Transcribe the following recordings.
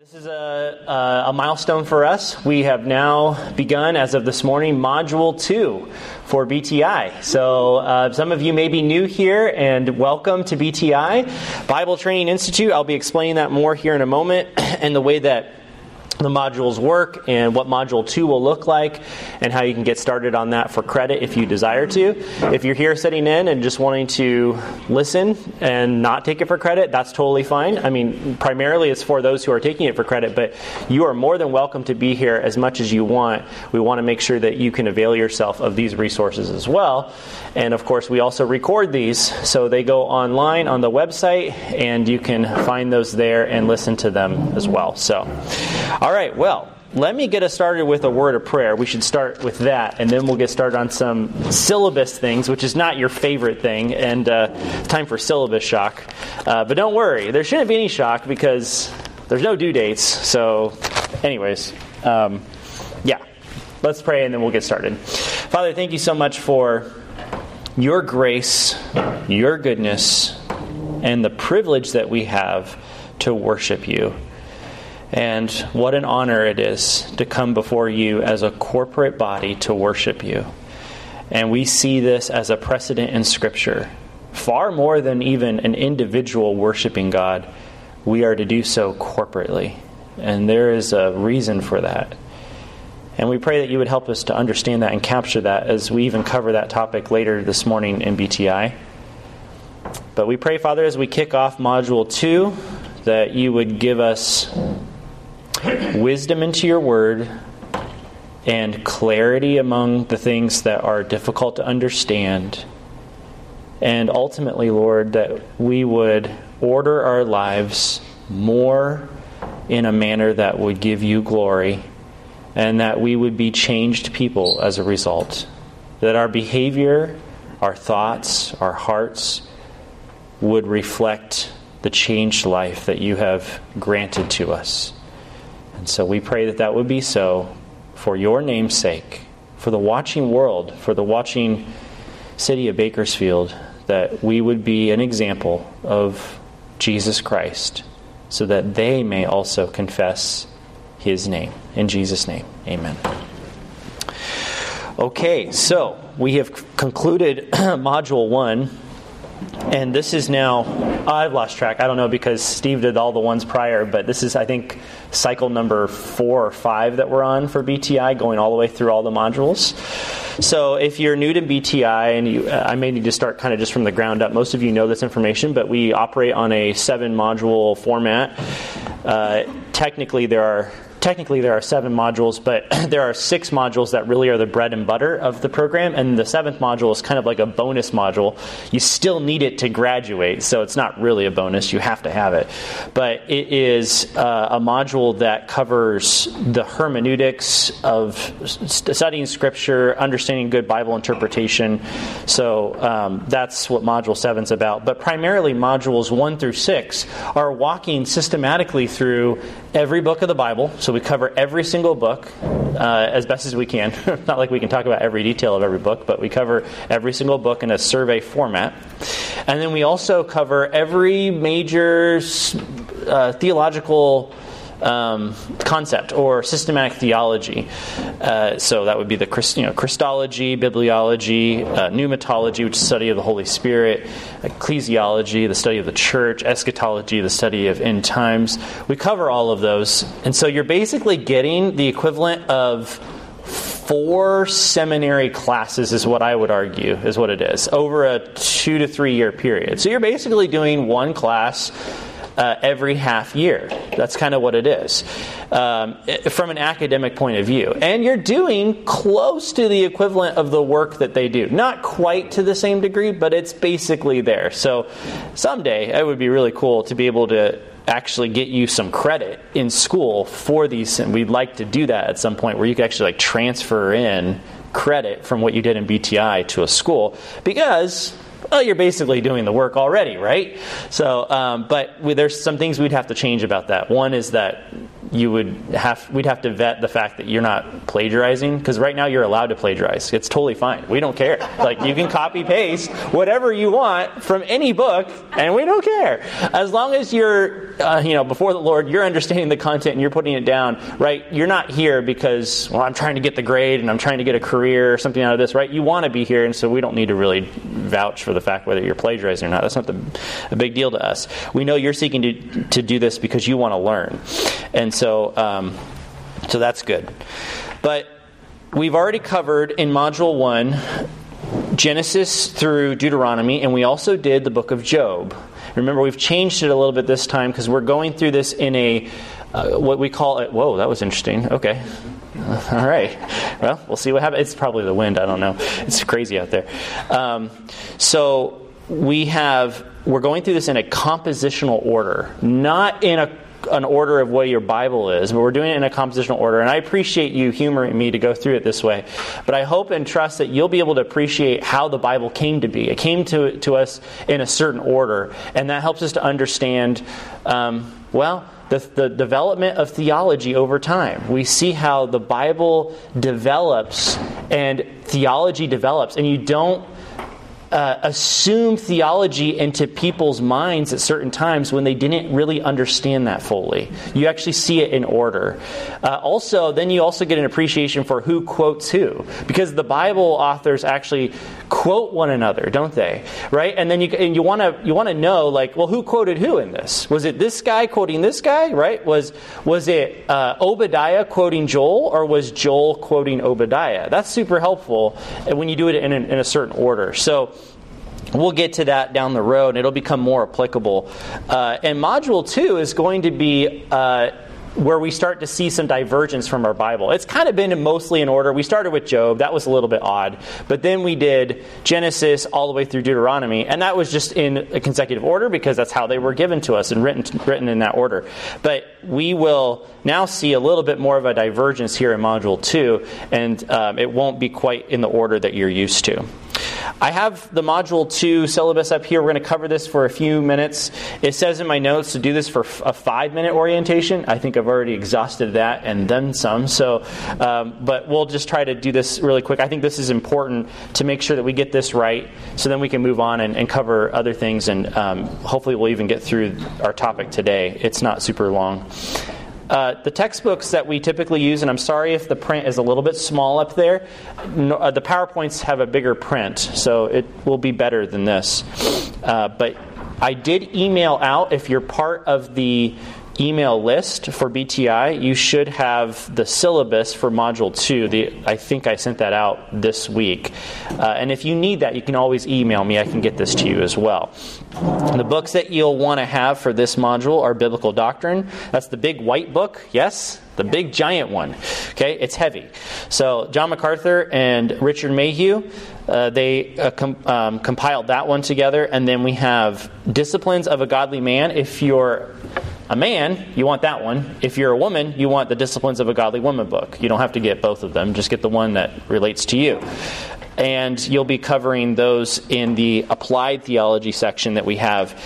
This is a, a, milestone for us. We have now begun, as of this morning, Module 2 for BTI. So, uh, some of you may be new here, and welcome to BTI. Bible Training Institute. I'll be explaining that more here in a moment, and the way that the modules work and what module 2 will look like and how you can get started on that for credit if you desire to. If you're here sitting in and just wanting to listen and not take it for credit that's totally fine. I mean primarily it's for those who are taking it for credit but you are more than welcome to be here as much as you want. We want to make sure that you can avail yourself of these resources as well. And of course we also record these so they go online on the website and you can find those there and listen to them as well. So all right, well, let me get us started with a word of prayer. We should start with that, and then we'll get started on some syllabus things, which is not your favorite thing, and uh, time for syllabus shock. Uh, but don't worry, there shouldn't be any shock because there's no due dates. So, anyways, um, yeah, let's pray and then we'll get started. Father, thank you so much for your grace, your goodness, and the privilege that we have to worship you. And what an honor it is to come before you as a corporate body to worship you. And we see this as a precedent in Scripture. Far more than even an individual worshiping God, we are to do so corporately. And there is a reason for that. And we pray that you would help us to understand that and capture that as we even cover that topic later this morning in BTI. But we pray, Father, as we kick off Module 2, that you would give us wisdom into your word and clarity among the things that are difficult to understand. And ultimately, Lord, that we would order our lives more in a manner that would give you glory and that we would be changed people as a result. That our behavior, our thoughts, our hearts would reflect the changed life that you have granted to us. And so we pray that that would be so for your name's sake, for the watching world, for the watching city of Bakersfield, that we would be an example of Jesus Christ, so that they may also confess his name. In Jesus' name, amen. Okay, so we have concluded module one, and this is now, I've lost track. I don't know because Steve did all the ones prior, but this is, I think, cycle number four or five that we're on for BTI, going all the way through all the modules. So if you're new to BTI, and you, I may need to start kind of just from the ground up. Most of you know this information, but we operate on a seven module format. Uh, technically, there are technically there are seven modules, but there are six modules that really are the bread and butter of the program, and the seventh module is kind of like a bonus module. You still need it to graduate, so it's not really a bonus. You have to have it. But it is uh, a module that covers the hermeneutics of studying Scripture, understanding good Bible interpretation. So um, that's what Module 7 is about. But primarily, modules 1 through 6 are walking systematically through every book of the Bible. So we cover every single book uh, as best as we can. Not like we can talk about every detail of every book, but we cover every single book in a survey format. And then we also cover every major uh, theological um, concept or systematic theology. Uh, so that would be the you know, Christology, bibliology, uh, pneumatology, which is study of the Holy Spirit, ecclesiology, the study of the church, eschatology, the study of end times. We cover all of those. And so you're basically getting the equivalent of four seminary classes is what I would argue is what it is over a two to three year period. So you're basically doing one class uh, every half year. That's kind of what it is um, from an academic point of view. And you're doing close to the equivalent of the work that they do. Not quite to the same degree, but it's basically there. So someday it would be really cool to be able to actually get you some credit in school for these and we'd like to do that at some point where you could actually like transfer in credit from what you did in BTI to a school because well, you're basically doing the work already, right? So, um, but there's some things we'd have to change about that. One is that you would have we'd have to vet the fact that you're not plagiarizing because right now you're allowed to plagiarize. It's totally fine. We don't care. Like you can copy paste whatever you want from any book, and we don't care as long as you're uh, you know before the Lord, you're understanding the content and you're putting it down. Right? You're not here because well I'm trying to get the grade and I'm trying to get a career or something out of this. Right? You want to be here, and so we don't need to really vouch for the fact whether you're plagiarizing or not. That's not the, a big deal to us. We know you're seeking to to do this because you want to learn, and so, um, so that's good. But we've already covered in Module 1 Genesis through Deuteronomy, and we also did the book of Job. Remember, we've changed it a little bit this time because we're going through this in a uh, what we call it. Whoa, that was interesting. Okay. All right. Well, we'll see what happens. It's probably the wind. I don't know. It's crazy out there. Um, so we have we're going through this in a compositional order, not in a an order of what your Bible is, but we're doing it in a compositional order. And I appreciate you humoring me to go through it this way. But I hope and trust that you'll be able to appreciate how the Bible came to be. It came to, to us in a certain order, and that helps us to understand, um, well, the, the development of theology over time. We see how the Bible develops and theology develops, and you don't uh, assume theology into people's minds at certain times when they didn't really understand that fully. You actually see it in order. Uh, also, then you also get an appreciation for who quotes who, because the Bible authors actually quote one another, don't they? Right? And then you and you want to you want to know like, well, who quoted who in this? Was it this guy quoting this guy? Right? Was was it uh, Obadiah quoting Joel, or was Joel quoting Obadiah? That's super helpful when you do it in in a certain order. So. We'll get to that down the road, and it'll become more applicable. Uh, and module two is going to be uh, where we start to see some divergence from our Bible. It's kind of been mostly in order. We started with Job, that was a little bit odd. But then we did Genesis all the way through Deuteronomy, and that was just in a consecutive order because that's how they were given to us and written, written in that order. But we will now see a little bit more of a divergence here in Module 2, and um, it won't be quite in the order that you're used to. I have the Module 2 syllabus up here. We're going to cover this for a few minutes. It says in my notes to do this for a five minute orientation. I think I've already exhausted that and then some. So, um, but we'll just try to do this really quick. I think this is important to make sure that we get this right so then we can move on and, and cover other things and um, hopefully we'll even get through our topic today. It's not super long. Uh, the textbooks that we typically use, and I'm sorry if the print is a little bit small up there, no, uh, the PowerPoints have a bigger print, so it will be better than this. Uh, but I did email out, if you're part of the email list for BTI, you should have the syllabus for Module 2. The, I think I sent that out this week. Uh, and if you need that, you can always email me. I can get this to you as well. The books that you'll want to have for this module are Biblical Doctrine. That's the big white book, yes? The big giant one. Okay, it's heavy. So, John MacArthur and Richard Mayhue, uh, they uh, com- um, compiled that one together. And then we have Disciplines of a Godly Man. If you're a man, you want that one. If you're a woman, you want the Disciplines of a Godly Woman book. You don't have to get both of them, just get the one that relates to you. And you'll be covering those in the applied theology section that we have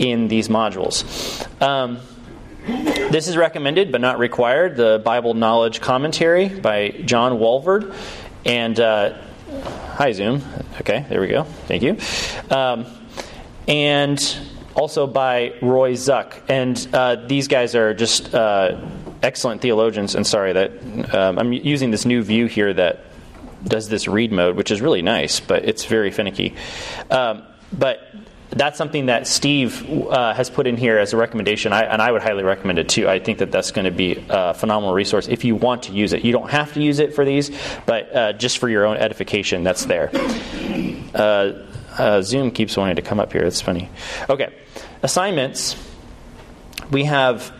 in these modules. Um, this is recommended but not required the Bible Knowledge Commentary by John Walvoord. And uh, hi, Zoom. Okay, there we go. Thank you. Um, and also by Roy Zuck. And uh, these guys are just uh, excellent theologians. And sorry that um, I'm using this new view here that does this read mode, which is really nice, but it's very finicky. Um, but that's something that Steve uh, has put in here as a recommendation, I, and I would highly recommend it too. I think that that's going to be a phenomenal resource if you want to use it. You don't have to use it for these, but uh, just for your own edification, that's there. Uh, uh, Zoom keeps wanting to come up here. It's funny. Okay, assignments. We have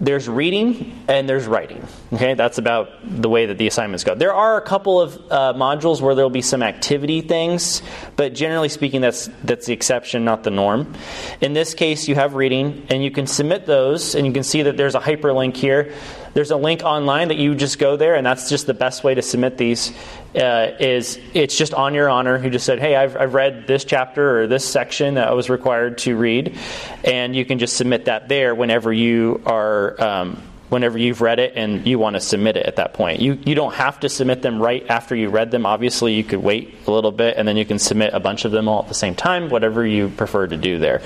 there's reading and there's writing. Okay, that's about the way that the assignments go. There are a couple of uh, modules where there'll be some activity things, but generally speaking, that's that's the exception, not the norm. In this case, you have reading, and you can submit those, and you can see that there's a hyperlink here. There's a link online that you just go there, and that's just the best way to submit these. Uh, is it's just on your honor. You just said, "Hey, I've, I've read this chapter or this section that I was required to read," and you can just submit that there whenever you are um, whenever you've read it and you want to submit it at that point. You, you don't have to submit them right after you read them. Obviously, you could wait a little bit and then you can submit a bunch of them all at the same time, whatever you prefer to do there.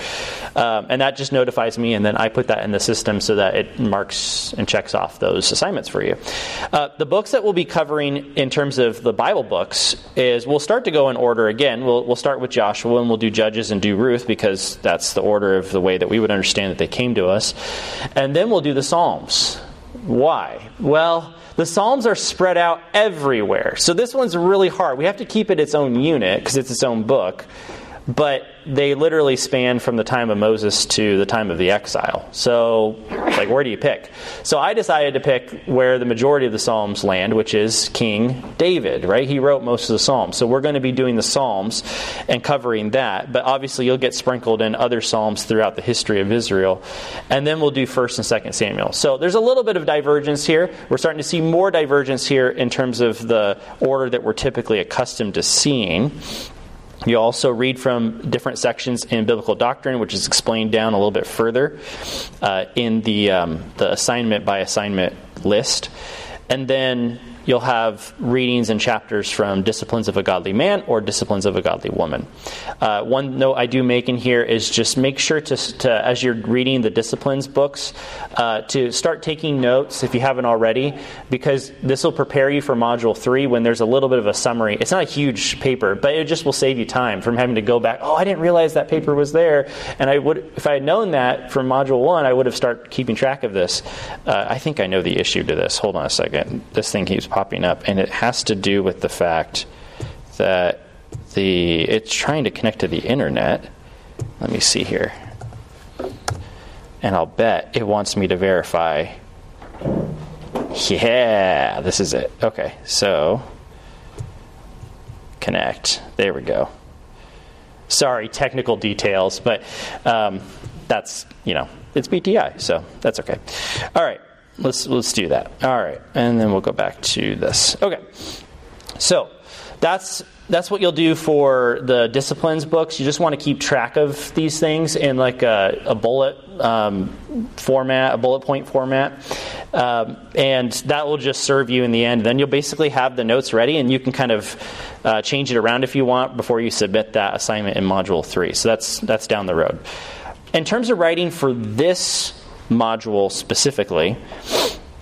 Um, and that just notifies me, and then I put that in the system so that it marks and checks off those assignments for you. Uh, the books that we'll be covering in terms of the Bible books is we'll start to go in order again. We'll, we'll start with Joshua and we'll do Judges and do Ruth because that's the order of the way that we would understand that they came to us. And then we'll do the Psalms. Why? Well, the Psalms are spread out everywhere. So this one's really hard. We have to keep it its own unit because it's its own book. But they literally span from the time of Moses to the time of the exile. So, like, where do you pick? So, I decided to pick where the majority of the Psalms land, which is King David, right? He wrote most of the Psalms. So, we're going to be doing the Psalms and covering that. But obviously, you'll get sprinkled in other Psalms throughout the history of Israel. And then we'll do 1st and 2nd Samuel. So, there's a little bit of divergence here. We're starting to see more divergence here in terms of the order that we're typically accustomed to seeing. You also read from different sections in biblical doctrine, which is explained down a little bit further uh, in the, um, the assignment by assignment list. And then you'll have readings and chapters from Disciplines of a Godly Man or Disciplines of a Godly Woman. Uh, one note I do make in here is just make sure to, to as you're reading the Disciplines books, uh, to start taking notes if you haven't already, because this will prepare you for Module 3 when there's a little bit of a summary. It's not a huge paper, but it just will save you time from having to go back, oh, I didn't realize that paper was there. And I would, if I had known that from Module 1, I would have started keeping track of this. Uh, I think I know the issue to this. Hold on a second. This thing keeps popping up, and it has to do with the fact that the it's trying to connect to the internet. Let me see here. And I'll bet it wants me to verify. Yeah, this is it. Okay, so connect. There we go. Sorry, technical details, but um, that's you know it's BTI, so that's okay. All right. Let's let's do that. All right, and then we'll go back to this. Okay, so that's that's what you'll do for the disciplines books. You just want to keep track of these things in like a, a bullet um, format, a bullet point format, um, and that will just serve you in the end. Then you'll basically have the notes ready, and you can kind of uh, change it around if you want before you submit that assignment in Module Three. So that's that's down the road. In terms of writing for this module specifically.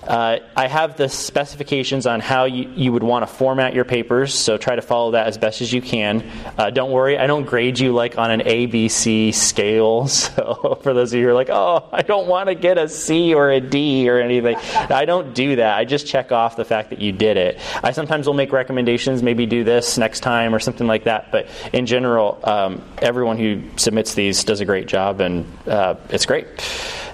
Uh, I have the specifications on how you, you would want to format your papers, so try to follow that as best as you can. Uh, don't worry, I don't grade you like on an ABC scale. So for those of you who are like, oh, I don't want to get a C or a D or anything, I don't do that. I just check off the fact that you did it. I sometimes will make recommendations, maybe do this next time or something like that. But in general, um, everyone who submits these does a great job, and uh, it's great.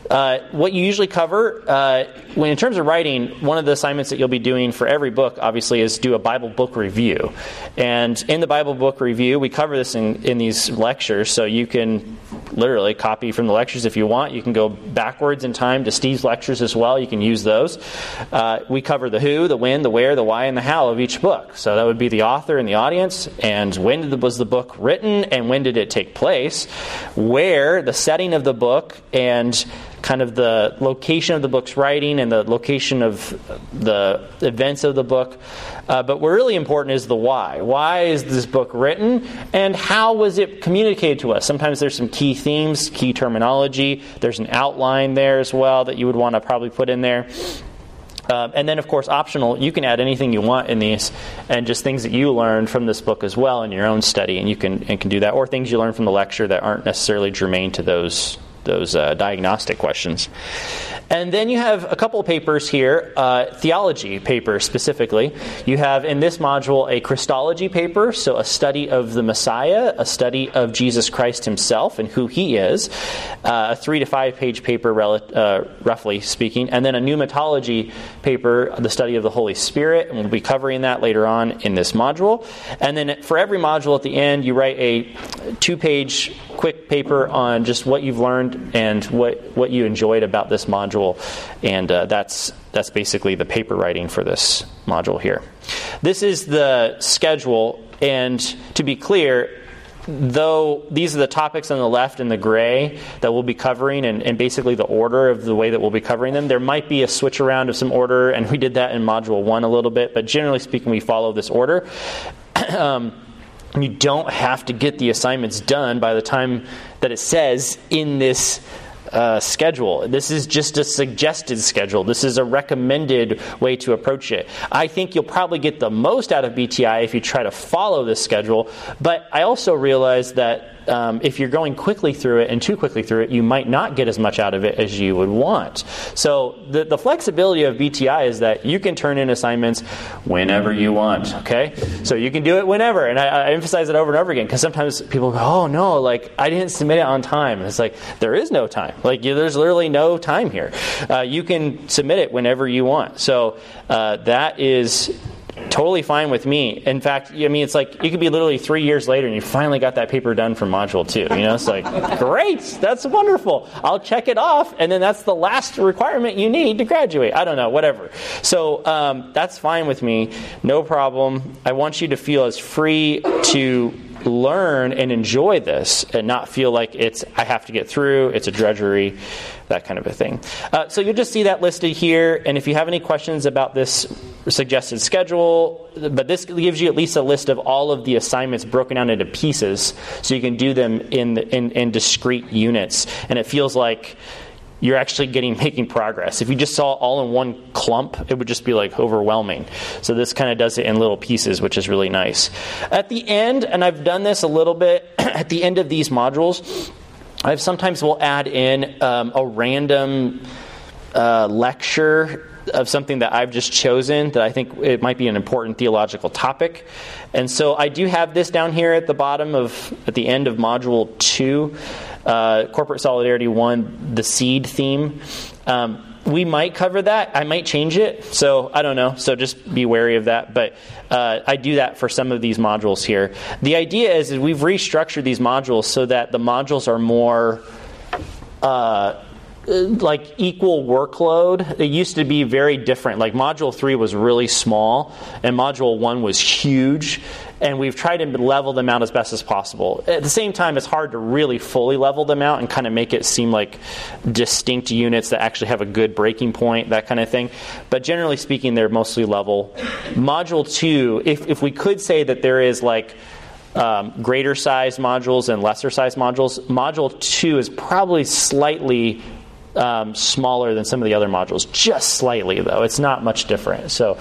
Uh, what you usually cover, uh, when in terms of writing, one of the assignments that you'll be doing for every book, obviously, is do a Bible book review. And in the Bible book review, we cover this in, in these lectures, so you can literally copy from the lectures if you want. You can go backwards in time to Steve's lectures as well. You can use those. Uh, we cover the who, the when, the where, the why, and the how of each book. So that would be the author and the audience, and when was the book written, and when did it take place, where, the setting of the book, and kind of the location of the book's writing and the location of the events of the book. Uh, but what really important is the why. Why is this book written, and how was it communicated to us? Sometimes there's some key themes, key terminology. There's an outline there as well that you would want to probably put in there. Um, and then, of course, optional, you can add anything you want in these, and just things that you learned from this book as well in your own study, and you can and can do that, or things you learned from the lecture that aren't necessarily germane to those those uh, diagnostic questions. And then you have a couple of papers here, uh, theology papers specifically. You have in this module a Christology paper, so a study of the Messiah, a study of Jesus Christ himself and who he is, uh, a three to five page paper, rel- uh, roughly speaking, and then a pneumatology paper, the study of the Holy Spirit, and we'll be covering that later on in this module. And then for every module at the end, you write a two page quick paper on just what you've learned and what, what you enjoyed about this module and uh, that's that's basically the paper writing for this module here. This is the schedule, and to be clear, though these are the topics on the left in the gray that we'll be covering and, and, basically the order of the way that we'll be covering them, there might be a switch around of some order, and we did that in Module 1 a little bit, but generally speaking, we follow this order. um, you don't have to get the assignments done by the time that it says in this uh, schedule. This is just a suggested schedule. This is a recommended way to approach it. I think you'll probably get the most out of BTI if you try to follow this schedule, but I also realize that um, if you're going quickly through it and too quickly through it, you might not get as much out of it as you would want. So the, the flexibility of BTI is that you can turn in assignments whenever you want. Okay, so you can do it whenever, and I, I emphasize it over and over again because sometimes people go, "Oh no, like I didn't submit it on time." It's like there is no time. Like you, there's literally no time here. Uh, you can submit it whenever you want. So uh, that is totally fine with me. In fact, I mean, it's like you could be literally three years later and you finally got that paper done for module two. You know, it's like, great, that's wonderful. I'll check it off, and then that's the last requirement you need to graduate. I don't know, whatever. So um, that's fine with me, no problem. I want you to feel as free to learn and enjoy this and not feel like it's I have to get through, it's a drudgery, that kind of a thing. Uh, so you'll just see that listed here, and if you have any questions about this suggested schedule, but this gives you at least a list of all of the assignments broken down into pieces, so you can do them in in, in discrete units, and it feels like you're actually getting making progress. If you just saw all in one clump, it would just be like overwhelming. So this kind of does it in little pieces, which is really nice. At the end, and I've done this a little bit at the end of these modules, I sometimes will add in um, a random uh, lecture of something that I've just chosen that I think it might be an important theological topic. And so I do have this down here at the bottom of, at the end of module two, uh, Corporate Solidarity one, the seed theme. Um, we might cover that. I might change it. So I don't know. So just be wary of that. But uh, I do that for some of these modules here. The idea is, is we've restructured these modules so that the modules are more. Uh, like equal workload. It used to be very different. Like module 3 was really small and module 1 was huge and we've tried to level them out as best as possible. At the same time, it's hard to really fully level them out and kind of make it seem like distinct units that actually have a good breaking point, that kind of thing. But generally speaking, they're mostly level. Module 2, if, if we could say that there is like um, greater size modules and lesser size modules, module 2 is probably slightly um, smaller than some of the other modules, just slightly though. It's not much different. So,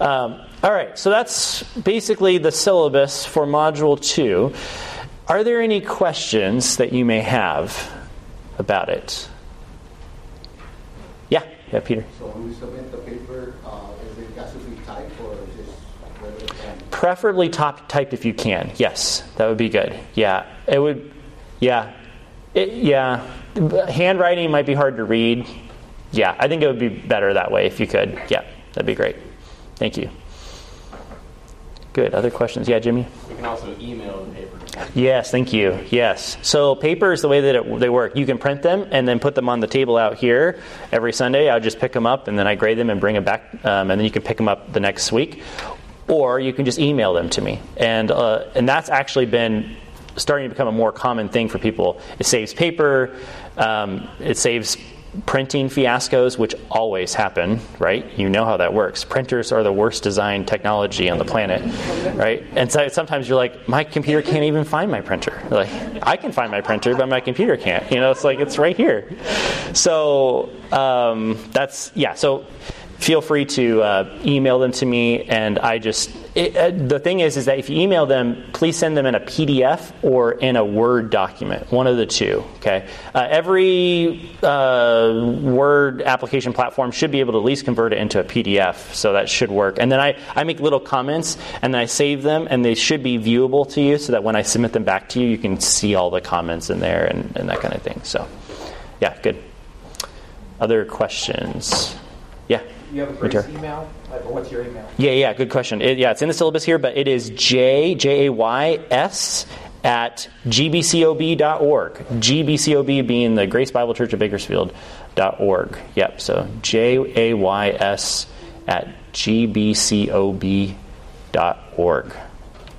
um, all right, so that's basically the syllabus for Module 2. Are there any questions that you may have about it? Yeah, yeah, Peter. So when you submit the paper, uh, is it has to be typed or just Preferably top typed if you can. Yes, that would be good. Yeah, it would. Yeah, it, yeah. Handwriting might be hard to read. Yeah, I think it would be better that way if you could. Yeah, that'd be great. Thank you. Good. Other questions? Yeah, Jimmy? We can also email the paper. Yes, thank you. Yes. So paper is the way that it, they work. You can print them and then put them on the table out here every Sunday. I'll just pick them up and then I grade them and bring them back, um, and then you can pick them up the next week. Or you can just email them to me, and uh, and that's actually been starting to become a more common thing for people. It saves paper. Um, it saves printing fiascos, which always happen, right? You know how that works. Printers are the worst designed technology on the planet, right? And so sometimes you're like, my computer can't even find my printer. Like, I can find my printer, but my computer can't. You know, it's like it's right here. So um, that's yeah. So feel free to uh, email them to me and i just it, uh, the thing is is that if you email them please send them in a pdf or in a word document one of the two okay? Uh, every uh, word application platform should be able to at least convert it into a pdf so that should work. And then I, I make little comments and then i save them and they should be viewable to you so that when i submit them back to you you can see all the comments in there and, and that kind of thing. So yeah good. Other questions yeah you have a Grace email? What's your email? Yeah, yeah, good question. It, yeah, it's in the syllabus here, but it is J J A Y S at gbcob.org. GBCOB being the Grace Bible Church of Bakersfield.org. Yep, so J A Y S at gbcob.org.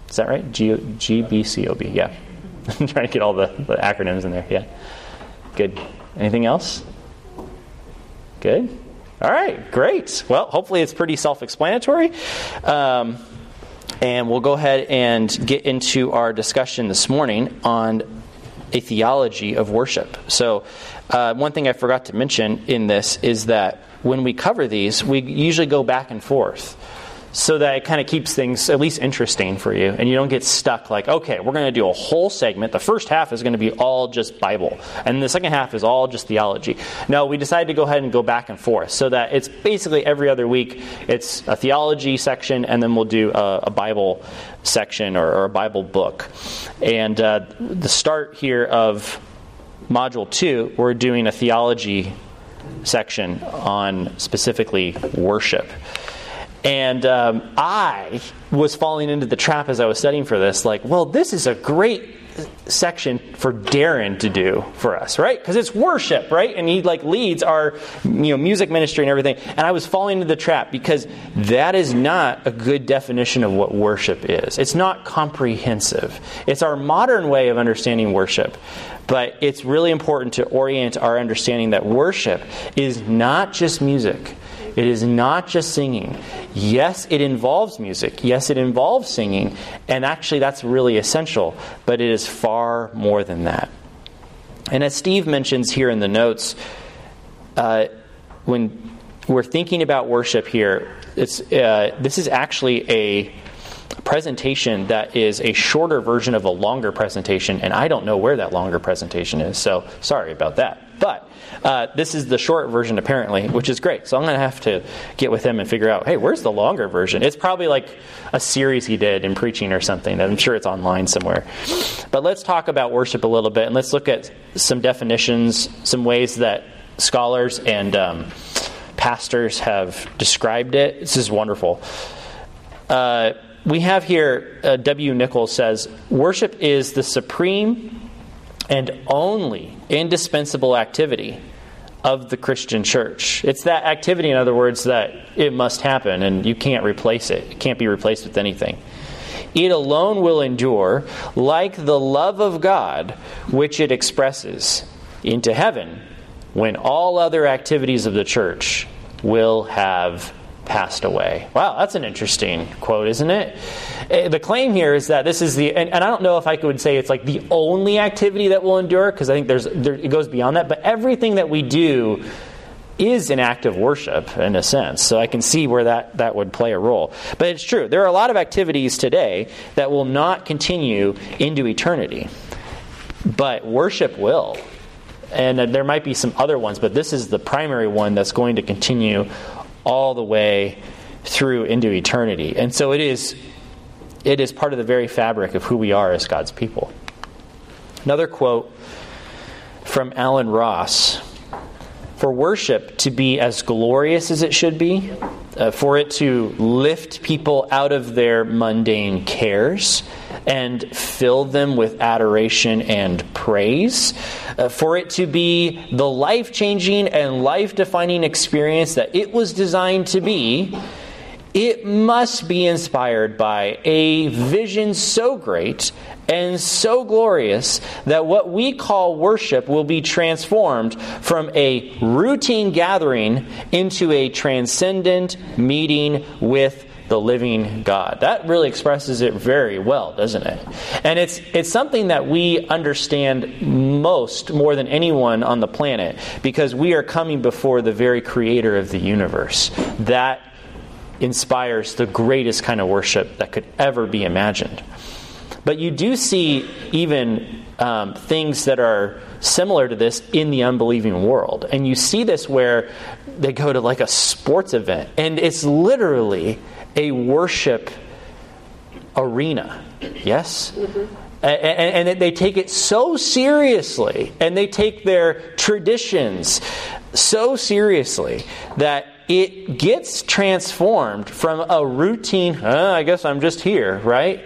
Is that right? G- GBCOB, yeah. I'm trying to get all the, the acronyms in there. Yeah. Good. Anything else? Good. All right, great. Well, hopefully it's pretty self explanatory. Um, and we'll go ahead and get into our discussion this morning on a theology of worship. So, uh, one thing I forgot to mention in this is that when we cover these, we usually go back and forth so that it kind of keeps things at least interesting for you and you don't get stuck like okay we're going to do a whole segment. The first half is going to be all just bible and the second half is all just theology. No we decided to go ahead and go back and forth so that it's basically every other week it's a theology section and then we'll do a, a bible section or, or, a bible book. And uh, the start here of module 2 we're doing a theology section on specifically worship and um, I was falling into the trap as I was studying for this, like, well, this is a great section for Darren to do for us, right? Because it's worship, right? And he like leads our you know music ministry and everything. And I was falling into the trap because that is not a good definition of what worship is. It's not comprehensive. It's our modern way of understanding worship. But it's really important to orient our understanding that worship is not just music. It is not just singing. Yes, it involves music. Yes, it involves singing. And actually, that's really essential. But it is far more than that. And as Steve mentions here in the notes, uh, when we're thinking about worship here, it's, uh, this is actually a presentation that is a shorter version of a longer presentation, and I don't know where that longer presentation is, so sorry about that. But uh, this is the short version, apparently, which is great. So I'm going to have to get with him and figure out, hey, where's the longer version? It's probably like a series he did in preaching or something. I'm sure it's online somewhere. But let's talk about worship a little bit, and let's look at some definitions, some ways that scholars and um, pastors have described it. This is wonderful. Uh, we have here, uh, W. Nichols says, worship is the supreme and only indispensable activity of the Christian church. It's that activity, in other words, that it must happen and you can't replace it. It can't be replaced with anything. It alone will endure, like the love of God which it expresses into heaven when all other activities of the church will have passed away. Wow, that's an interesting quote, isn't it? Eh, the claim here is that this is the, and, and I don't know if I could say it's like the only activity that will endure, because I think there's, there, it goes beyond that, but everything that we do is an act of worship in a sense. So I can see where that, that would play a role. But it's true. There are a lot of activities today that will not continue into eternity. But worship will. And there might be some other ones, but this is the primary one that's going to continue all the way through into eternity. And so it is it is part of the very fabric of who we are as God's people. Another quote from Allen Ross for worship to be as glorious as it should be, uh, for it to lift people out of their mundane cares and fill them with adoration and praise, uh, for it to be the life changing and life defining experience that it was designed to be, it must be inspired by a vision so great and so glorious that what we call worship will be transformed from a routine gathering into a transcendent meeting with the living God. That really expresses it very well, doesn't it? And it's it's something that we understand most more than anyone on the planet because we are coming before the very creator of the universe. That inspires the greatest kind of worship that could ever be imagined. But you do see even um, things that are similar to this in the unbelieving world. And you see this where they go to like a sports event, and it's literally a worship arena. Yes? Mm-hmm. And, and, they take it so seriously, and they take their traditions so seriously that it gets transformed from a routine, oh, I guess I'm just here, right?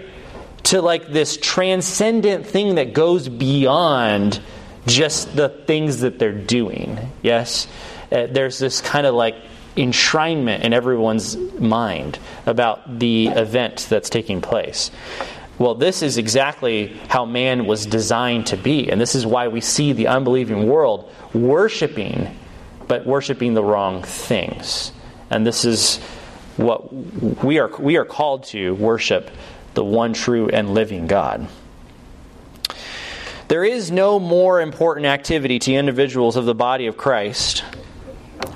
To like this transcendent thing that goes beyond just the things that they're doing. Yes? Uh, there's this kind of like enshrinement in everyone's mind about the event that's taking place. Well, this is exactly how man was designed to be. And this is why we see the unbelieving world worshiping, but worshiping the wrong things. And this is what we are, we are called to worship the one true and living God. There is no more important activity to individuals of the body of Christ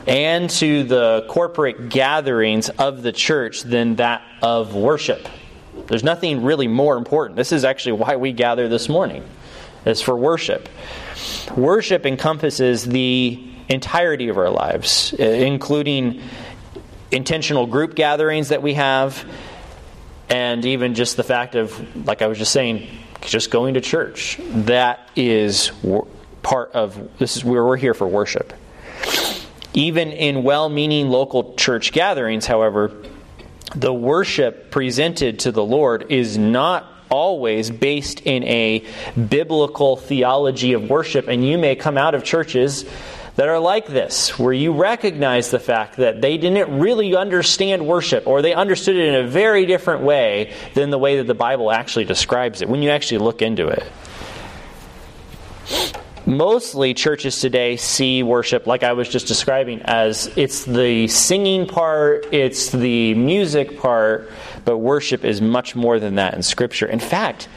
and to the corporate gatherings of the church than that of worship. There's nothing really more important. This is actually why we gather this morning. Is for worship. Worship encompasses the entirety of our lives, uh, including intentional group gatherings that we have, and even just the fact of, like I was just saying, just going to church. That is part of this is where we're here for worship. Even in well meaning local church gatherings, however, the worship presented to the Lord is not always based in a biblical theology of worship, and you may come out of churches that are like this, where you recognize the fact that they didn't really understand worship, or they understood it in a very different way than the way that the Bible actually describes it when you actually look into it. Mostly, churches today see worship, like I was just describing, as it's the singing part, it's the music part, but worship is much more than that in Scripture. In fact,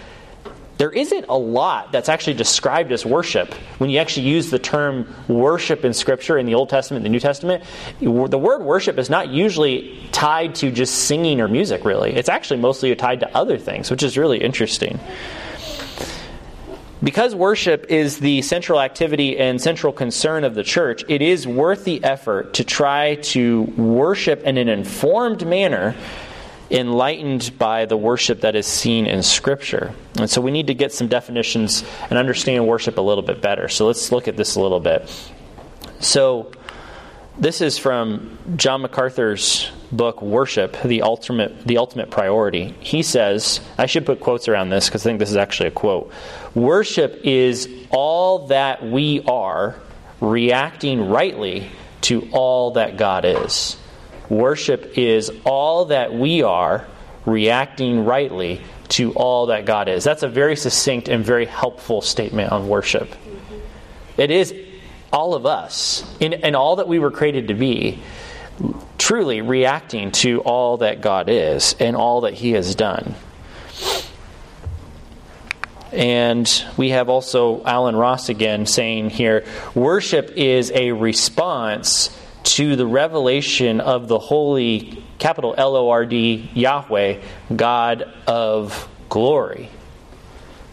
there isn't a lot that's actually described as worship. When you actually use the term worship in Scripture in the Old Testament, and the New Testament, the word worship is not usually tied to just singing or music, really. It's actually mostly tied to other things, which is really interesting. Because worship is the central activity and central concern of the church, it is worth the effort to try to worship in an informed manner enlightened by the worship that is seen in Scripture. And so we need to get some definitions and understand worship a little bit better. So let's look at this a little bit. So this is from John MacArthur's book Worship, the ultimate the ultimate priority. He says, I should put quotes around this because I think this is actually a quote. Worship is all that we are reacting rightly to all that God is. Worship is all that we are reacting rightly to all that God is. That's a very succinct and very helpful statement on worship. It is all of us, in, all that we were created to be, truly reacting to all that God is and all that He has done. And we have also Allen Ross again saying here worship is a response to the revelation of the holy, capital L O R D, Yahweh, God of glory.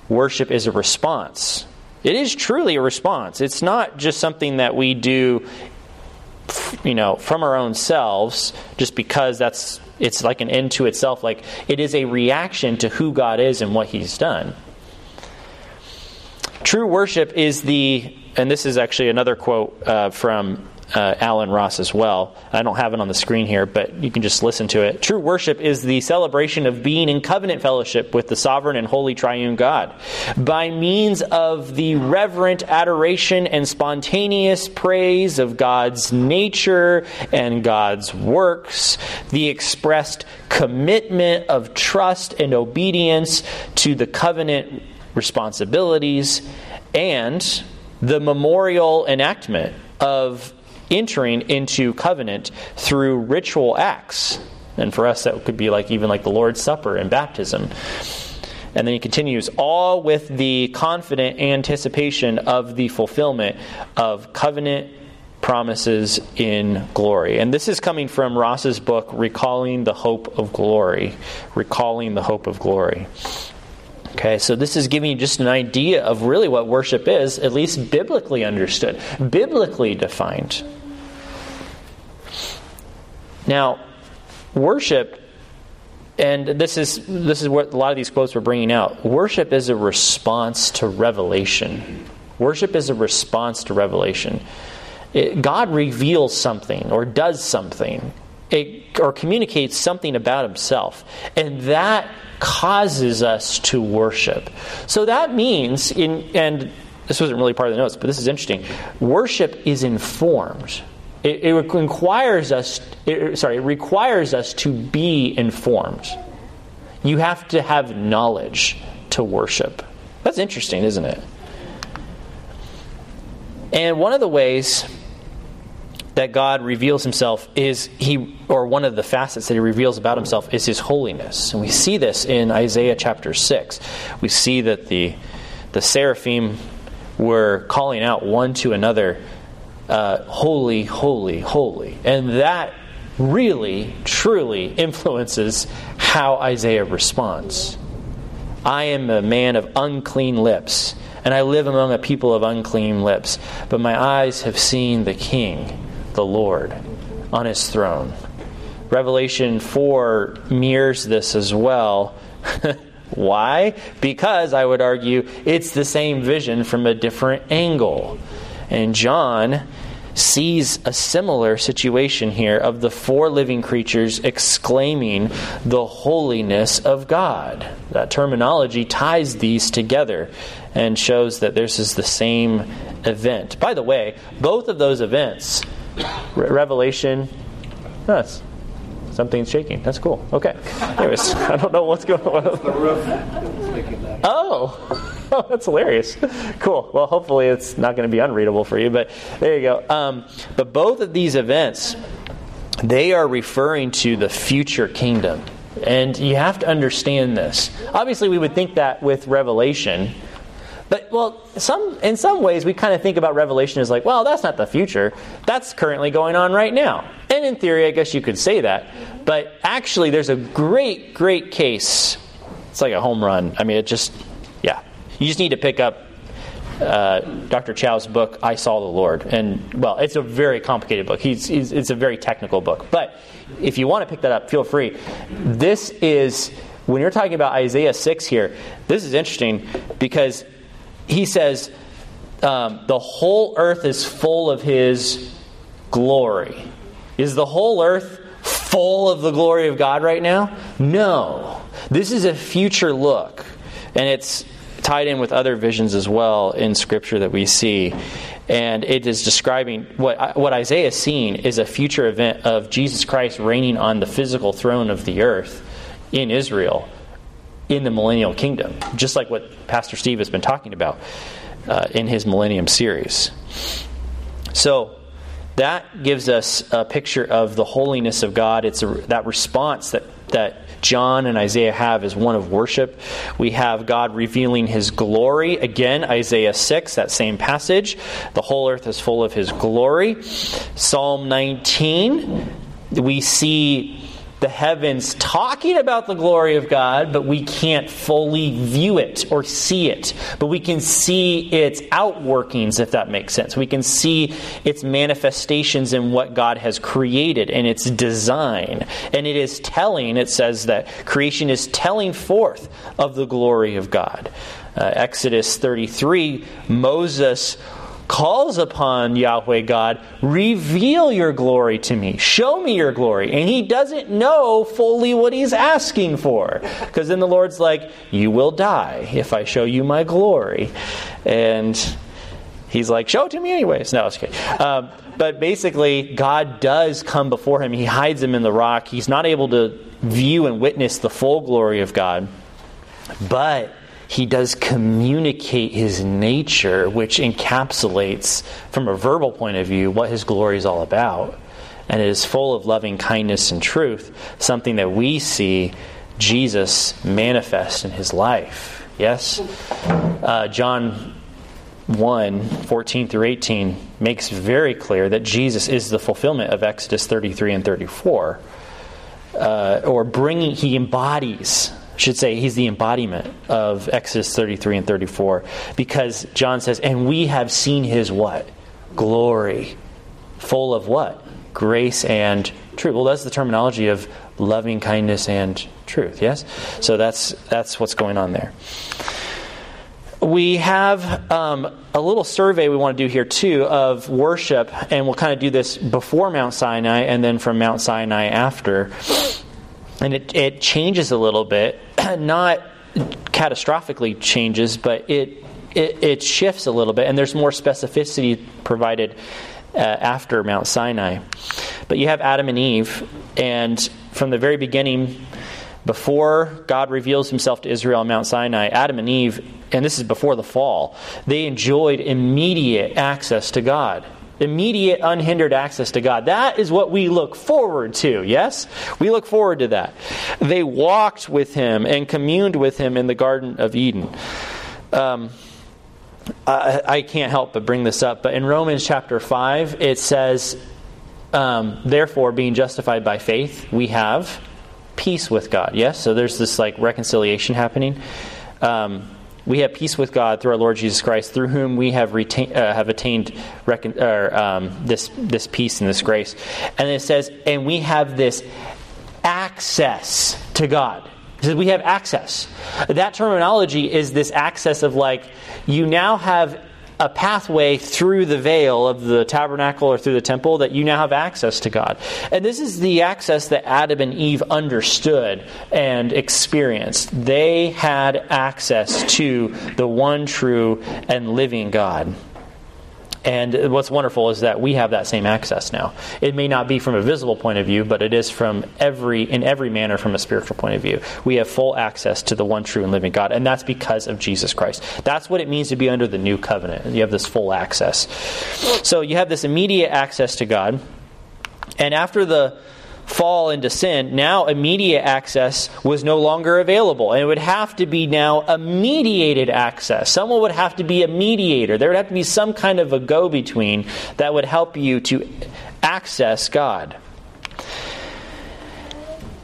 Worship is a response. It is truly a response. It's not just something that we do you know from our own selves just because that's it's like an end to itself like it is a reaction to who God is and what he's done. True worship is the and this is actually another quote uh, from uh, Allen Ross as well. I don't have it on the screen here, but you can just listen to it. True worship is the celebration of being in covenant fellowship with the sovereign and holy triune God. By means of the reverent adoration and spontaneous praise of God's nature and God's works, the expressed commitment of trust and obedience to the covenant responsibilities, and the memorial enactment of entering into covenant through ritual acts. And for us, that could be like even like the Lord's Supper and baptism. And then he continues, all with the confident anticipation of the fulfillment of covenant promises in glory. And this is coming from Ross's book, Recalling the Hope of Glory. Recalling the Hope of Glory. Okay, so this is giving you just an idea of really what worship is, at least biblically understood, biblically defined. Now, worship, and this is this is what a lot of these quotes were bringing out. Worship is a response to revelation. Worship is a response to revelation. It, God reveals something or does something, it, or communicates something about Himself, and that causes us to worship. So that means, in and this wasn't really part of the notes, but this is interesting. Worship is informed. It, it requires us, it, sorry, it requires us to be informed. You have to have knowledge to worship. That's interesting, isn't it? And one of the ways that God reveals himself is he or one of the facets that he reveals about himself is his holiness. And we see this in Isaiah chapter 6. We see that the the seraphim were calling out one to another uh, holy, holy, holy. And that really, truly influences how Isaiah responds. I am a man of unclean lips, and I live among a people of unclean lips, but my eyes have seen the King, the Lord, on his throne. Revelation 4 mirrors this as well. Why? Because I would argue it's the same vision from a different angle. And John sees a similar situation here of the four living creatures exclaiming the holiness of God. That terminology ties these together and shows that this is the same event. By the way, both of those events, Revelation, that's something's shaking. That's cool. Okay. Anyways, I don't know what's going on. Oh. oh, that's hilarious. Cool. Well, hopefully it's not going to be unreadable for you, but there you go. Um, but both of these events, they are referring to the future kingdom. And you have to understand this. Obviously, we would think that with Revelation. But well, some in some ways we kind of think about Revelation as like, well, that's not the future. That's currently going on right now. And in theory, I guess you could say that. But actually, there's a great, great case. It's like a home run. I mean, it just you just need to pick up uh, Dr. Chou's book, I Saw the Lord. And, well, it's a very complicated book. He's, he's, it's a very technical book. But if you want to pick that up, feel free. This is, when you're talking about Isaiah 6 here, this is interesting because he says, um, the whole earth is full of his glory. Is the whole earth full of the glory of God right now? No. This is a future look. And it's tied in with other visions as well in Scripture that we see. And it is describing what, what Isaiah is seeing is a future event of Jesus Christ reigning on the physical throne of the earth in Israel in the millennial kingdom, just like what Pastor Steve has been talking about uh, in his Millennium series. So, that gives us a picture of the holiness of God. It's a, that response that, that John and Isaiah have is one of worship. We have God revealing his glory. Again, Isaiah 6, that same passage. The whole earth is full of his glory. Psalm 19, we see the heavens talking about the glory of God, but we can't fully view it or see it. But we can see its outworkings, if that makes sense. We can see its manifestations in what God has created and its design. And it is telling, it says that creation is telling forth of the glory of God. Uh, Exodus 33, Moses calls upon Yahweh God, reveal your glory to me, show me your glory. And he doesn't know fully what he's asking for. Because then the Lord's like, You will die if I show you my glory. And he's like, Show it to me anyways. No, it's okay. Um, but basically, God does come before him. He hides him in the rock. He's not able to view and witness the full glory of God. But he does communicate his nature, which encapsulates, from a verbal point of view, what his glory is all about. And it is full of loving kindness and truth, something that we see Jesus manifest in his life. Yes? Uh, John 1 14 through 18 makes very clear that Jesus is the fulfillment of Exodus 33 and 34. Uh, or bringing, he embodies should say he's the embodiment of Exodus 33 and 34 because John says, and we have seen his what? Glory. Full of what? Grace and truth. Well, that's the terminology of loving kindness and truth, yes? So that's, that's what's going on there. We have um, a little survey we want to do here too of worship, and we'll kind of do this before Mount Sinai and then from Mount Sinai after and it, it changes a little bit, not catastrophically changes, but it, it, it shifts a little bit, and there's more specificity provided uh, after Mount Sinai. But you have Adam and Eve, and from the very beginning, Before God reveals himself to Israel on Mount Sinai, Adam and Eve, and this is before the fall, they enjoyed immediate access to God. Immediate, unhindered access to God. That is what we look forward to, yes? We look forward to that. They walked with him and communed with him in the Garden of Eden. Um, I, I, can't help but bring this up, but in Romans chapter 5, it says, um, Therefore, being justified by faith, we have peace with God. Yes? So there's this like reconciliation happening. Um, we have peace with God through our Lord Jesus Christ, through whom we have retain, uh, have attained recon, um, this this peace and this grace. And it says, and we have this access to God. It says we have access. That terminology is this access of like you now have a pathway through the veil of the tabernacle or through the temple that you now have access to God. And this is the access that Adam and Eve understood and experienced. They had access to the one true and living God. And what's wonderful is that we have that same access now. It may not be from a visible point of view, but it is from every in every manner from a spiritual point of view. We have full access to the one true and living God, and that's because of Jesus Christ. That's what it means to be under the new covenant. You have this full access. So you have this immediate access to God. And after the fall into sin, now immediate access was no longer available. And it would have to be now a mediated access. Someone would have to be a mediator. There would have to be some kind of a go between that would help you to access God.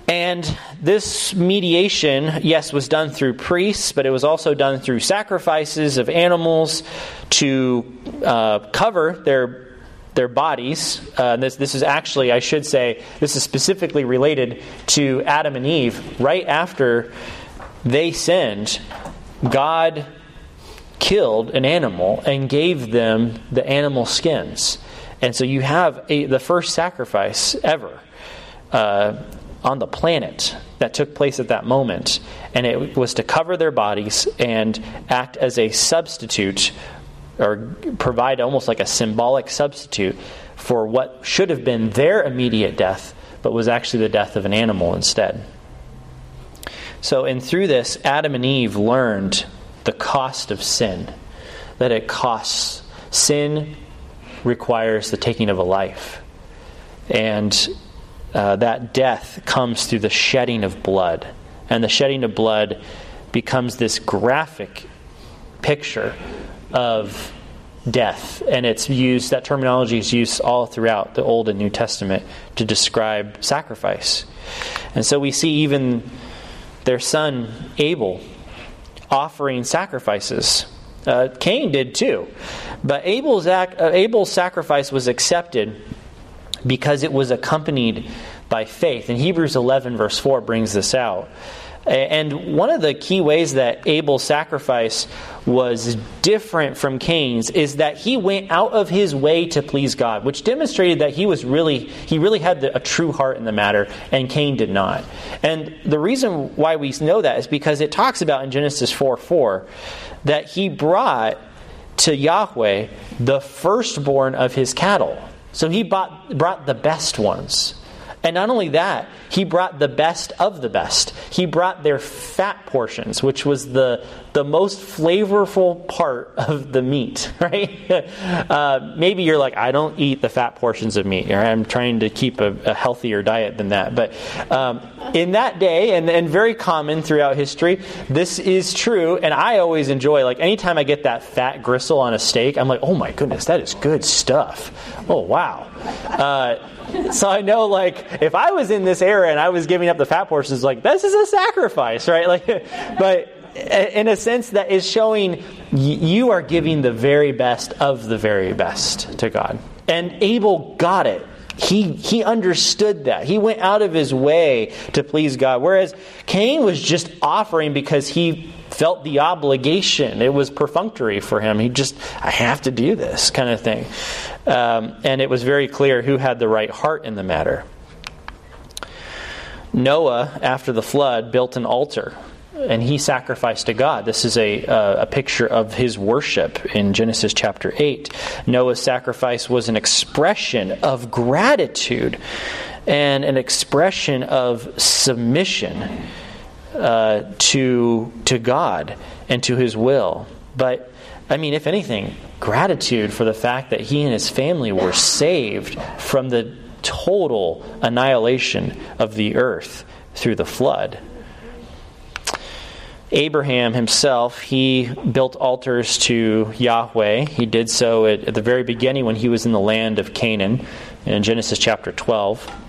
And this mediation, yes, was done through priests, but it was also done through sacrifices of animals to uh, cover their their bodies. Uh, this, this is actually, I should say, this is specifically related to Adam and Eve. Right after they sinned, God killed an animal and gave them the animal skins. And so you have a, the first sacrifice ever uh, on the planet that took place at that moment. And it was to cover their bodies and act as a substitute or provide almost like a symbolic substitute for what should have been their immediate death, but was actually the death of an animal instead. So, and through this, Adam and Eve learned the cost of sin, that it costs. Sin requires the taking of a life. And uh, that death comes through the shedding of blood. And the shedding of blood becomes this graphic picture of death. And it's used, that terminology is used all throughout the Old and New Testament to describe sacrifice. And so we see even their son Abel offering sacrifices. Uh, Cain did too. But Abel's, uh, Abel's sacrifice was accepted because it was accompanied by faith. And Hebrews 11, verse 4, brings this out. And one of the key ways that Abel's sacrifice was different from Cain's is that he went out of his way to please God, which demonstrated that he was really he really had the, a true heart in the matter, and Cain did not. And the reason why we know that is because it talks about in Genesis 4 4 that he brought to Yahweh the firstborn of his cattle. So he bought, brought the best ones. And not only that, he brought the best of the best. He brought their fat portions, which was the, the most flavorful part of the meat, right? uh, maybe you're like, I don't eat the fat portions of meat. I'm trying to keep a, a healthier diet than that. But um, in that day, and, and very common throughout history, this is true. And I always enjoy, like, anytime I get that fat gristle on a steak, I'm like, oh my goodness, that is good stuff. Oh, wow. Uh, so I know, like, if I was in this era and I was giving up the fat portions, like, this is a sacrifice, right? Like, but in a sense that is showing you are giving the very best of the very best to God. And Abel got it. He, he understood that. He went out of his way to please God. Whereas Cain was just offering because he felt the obligation. It was perfunctory for him. He just, I have to do this kind of thing. Um, and it was very clear who had the right heart in the matter. Noah, after the flood, built an altar and he sacrificed to God. This is a, uh, a picture of his worship in Genesis chapter 8. Noah's sacrifice was an expression of gratitude and an expression of submission uh, to, to God and to his will. But, I mean, if anything, gratitude for the fact that he and his family were saved from the total annihilation of the earth through the flood. Abraham himself, he built altars to Yahweh. He did so at, at, the very beginning when he was in the land of Canaan in Genesis chapter 12.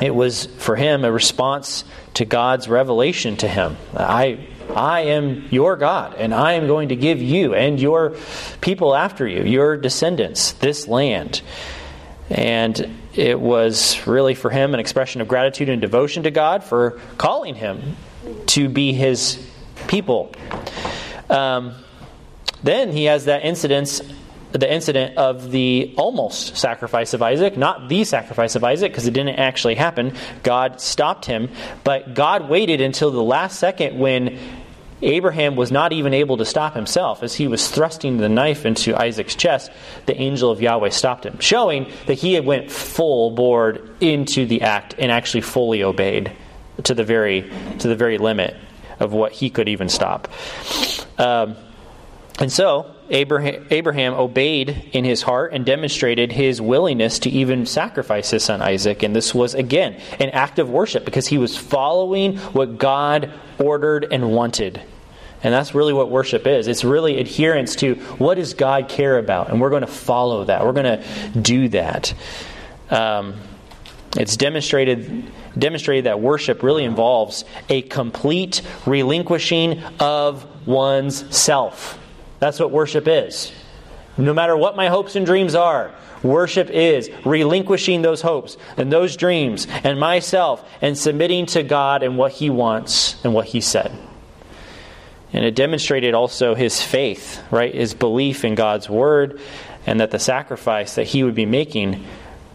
It was for him a response to God's revelation to him. I, I am your God, and I am going to give you and your people after you, your descendants, this land. And it was really for him an expression of gratitude and devotion to God for calling him to be his people. Um, then he has that incident, the incident of the almost sacrifice of Isaac, not the sacrifice of Isaac, because it didn't actually happen. God stopped him, but God waited until the last second when Abraham was not even able to stop himself. As he was thrusting the knife into Isaac's chest, the angel of Yahweh stopped him, showing that he had went full board into the act and actually fully obeyed to the very to the very limit of what he could even stop. Um, and so Abraham, Abraham, obeyed in his heart and demonstrated his willingness to even sacrifice his son Isaac. And this was, again, an act of worship because he was following what God ordered and wanted. And that's really what worship is. It's really adherence to what does God care about, and we're going to follow that. We're going to do that. Um, it's demonstrated demonstrated that worship really involves a complete relinquishing of one's self. That's what worship is. No matter what my hopes and dreams are, worship is relinquishing those hopes and those dreams and myself and submitting to God and what He wants and what He said. And it demonstrated also his faith, right? His belief in God's word and that the sacrifice that he would be making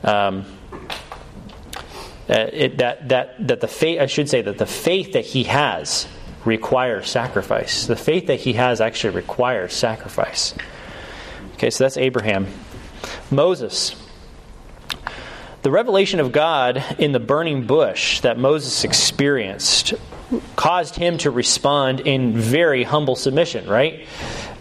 um, uh, it, that, that, that the faith, I should say, that the faith that he has requires sacrifice. The faith that he has actually requires sacrifice. Okay, so that's Abraham. Moses. The revelation of God in the burning bush that Moses experienced caused him to respond in very humble submission, right?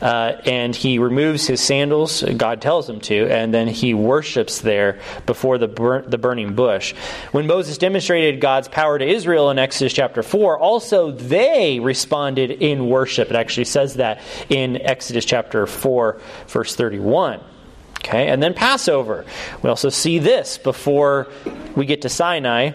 Uh, and he removes his sandals, God tells him to, and then he worships there before the, bur- the burning bush. When Moses demonstrated God's power to Israel in Exodus chapter 4, also they responded in worship. It actually says that in Exodus chapter 4, verse 31. Okay, and then Passover. We also see this before we get to Sinai.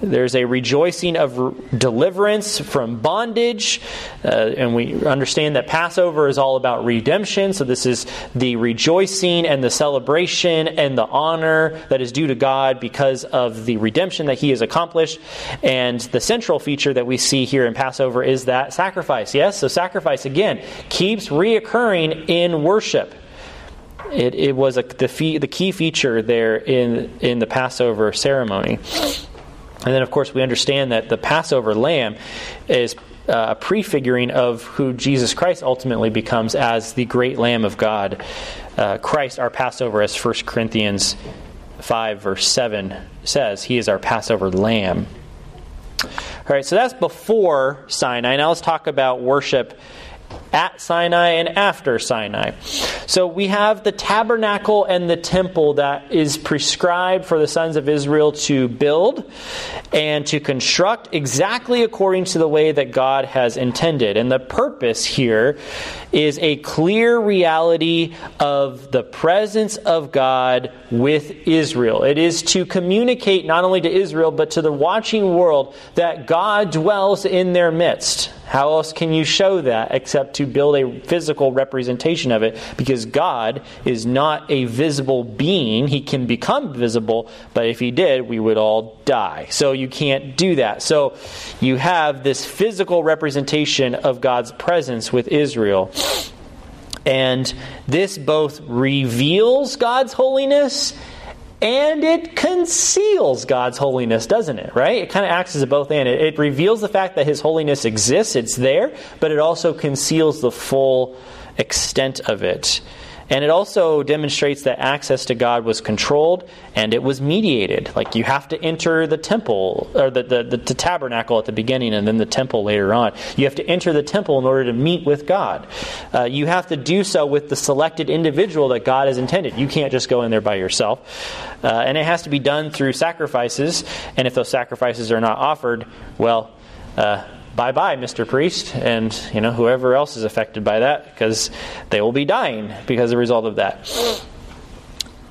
There's a rejoicing of deliverance from bondage. Uh, and we understand that Passover is all about redemption. So, this is the rejoicing and the celebration and the honor that is due to God because of the redemption that He has accomplished. And the central feature that we see here in Passover is that sacrifice. Yes? So, sacrifice, again, keeps reoccurring in worship. It, it was a, the, fee, the key feature there in, in the Passover ceremony. And then, of course, we understand that the Passover lamb is uh, a prefiguring of who Jesus Christ ultimately becomes as the great Lamb of God. Uh, Christ, our Passover, as 1 Corinthians 5, verse 7 says, He is our Passover lamb. All right, so that's before Sinai. Now let's talk about worship at Sinai and after Sinai. So we have the tabernacle and the temple that is prescribed for the sons of Israel to build and to construct exactly according to the way that God has intended. And the purpose here is a clear reality of the presence of God with Israel. It is to communicate not only to Israel but to the watching world that God dwells in their midst. How else can you show that except to build a physical representation of it? Because God is not a visible being. He can become visible, but if He did, we would all die. So you can't do that. So you have this physical representation of God's presence with Israel. And this both reveals God's holiness and it conceals God's holiness, doesn't it? Right? It kind of acts as a both and. It, it, reveals the fact that His holiness exists, it's there, but it also conceals the full extent of it. And it also demonstrates that access to God was controlled and it was mediated. Like you have to enter the temple, or the, the, the, the, tabernacle at the beginning and then the temple later on. You have to enter the temple in order to meet with God. Uh, you have to do so with the selected individual that God has intended. You can't just go in there by yourself. Uh, and it has to be done through sacrifices. And if those sacrifices are not offered, well, uh, bye bye, Mr. Priest, and you know whoever else is affected by that, because they will be dying because of the result of that.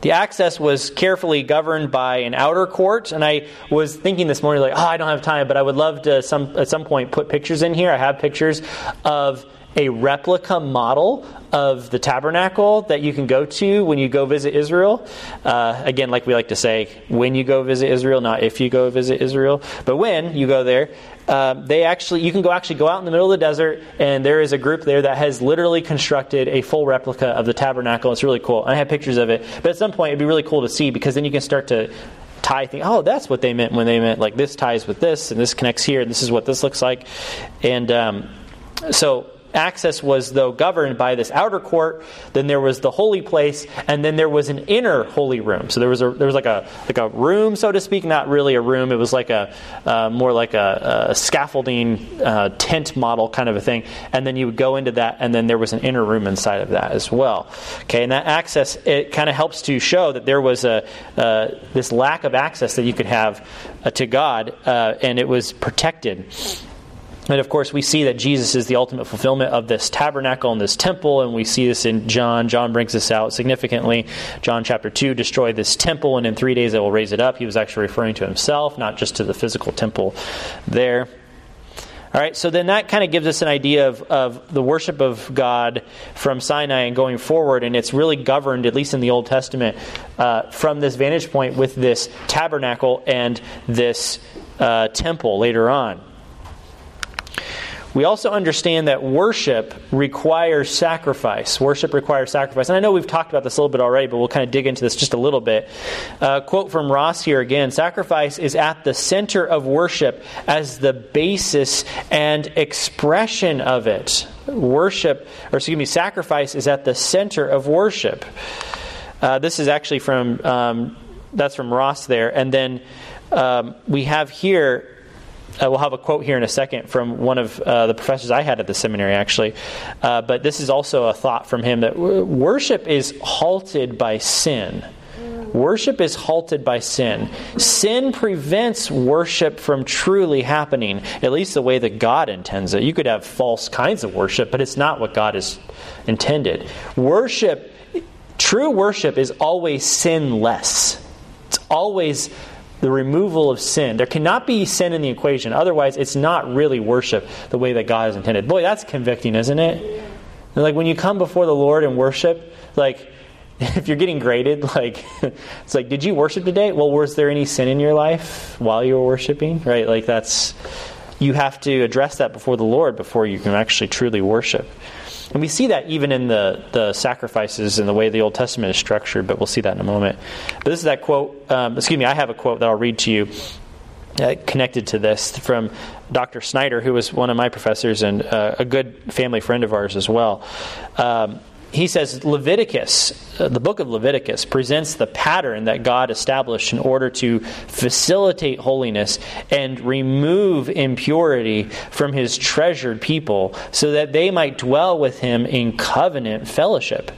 The access was carefully governed by an outer court, and I was thinking this morning, like, oh, I don't have time, but I would love to some at some point put pictures in here. I have pictures of a replica model of the tabernacle that you can go to when you go visit Israel. Uh, again, like we like to say, when you go visit Israel, not if you go visit Israel, but when you go there. Uh, they actually, you can go actually go out in the middle of the desert, and there is a group there that has literally constructed a full replica of the tabernacle. It's really cool. I have pictures of it, but at some point it'd be really cool to see because then you can start to tie things. Oh, that's what they meant when they meant like this ties with this, and this connects here, and this is what this looks like, and um, so access was though governed by this outer court then there was the holy place and then there was an inner holy room. So there was a there was like a like a room so to speak not really a room. It was like a uh, more like a, a scaffolding uh, tent model kind of a thing. And then you would go into that and then there was an inner room inside of that as well. Okay and that access it kind of helps to show that there was a uh, this lack of access that you could have uh, to god uh, and it was protected and of course, we see that Jesus is the ultimate fulfillment of this tabernacle and this temple, and we see this in John. John brings this out significantly. John chapter 2 destroy this temple, and in three days I will raise it up. He was actually referring to himself, not just to the physical temple there. All right, so then that kind of gives us an idea of, of the worship of God from Sinai and going forward, and it's really governed, at least in the Old Testament, uh, from this vantage point with this tabernacle and this uh, temple later on. We also understand that worship requires sacrifice. Worship requires sacrifice. And I know we've talked about this a little bit already, but we'll kind of dig into this just a little bit. Uh, quote from Ross here again Sacrifice is at the center of worship as the basis and expression of it. Worship, or excuse me, sacrifice is at the center of worship. Uh, this is actually from, um, that's from Ross there. And then um, we have here uh, we'll have a quote here in a second from one of uh, the professors I had at the seminary, actually. Uh, but this is also a thought from him that worship is halted by sin. Worship is halted by sin. Sin prevents worship from truly happening, at least the way that God intends it. You could have false kinds of worship, but it's not what God has intended. Worship, true worship, is always sinless. It's always the removal of sin. There cannot be sin in the equation. Otherwise, it's not really worship the way that God has intended. Boy, that's convicting, isn't it? And like when you come before the Lord and worship, like if you're getting graded, like it's like, did you worship today? Well, was there any sin in your life while you were worshiping? Right? Like that's you have to address that before the Lord before you can actually truly worship. And we see that even in the, the sacrifices and the way the Old Testament is structured, but we'll see that in a moment. But this is that quote, um, excuse me, I have a quote that I'll read to you uh, connected to this from Dr. Snyder, who was one of my professors and uh, a good family friend of ours as well. Um, he says Leviticus, uh, the book of Leviticus, presents the pattern that God established in order to facilitate holiness and remove impurity from his treasured people so that they might dwell with him in covenant fellowship.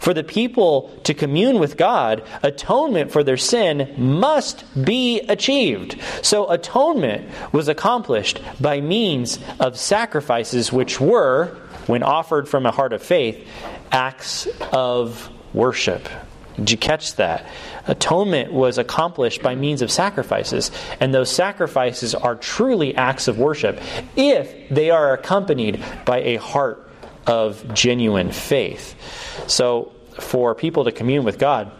For the people to commune with God, atonement for their sin must be achieved. So atonement was accomplished by means of sacrifices which were when offered from a heart of faith, acts of worship. Did you catch that? Atonement was accomplished by means of sacrifices, and those sacrifices are truly acts of worship if they are accompanied by a heart of genuine faith. So, for people to commune with God,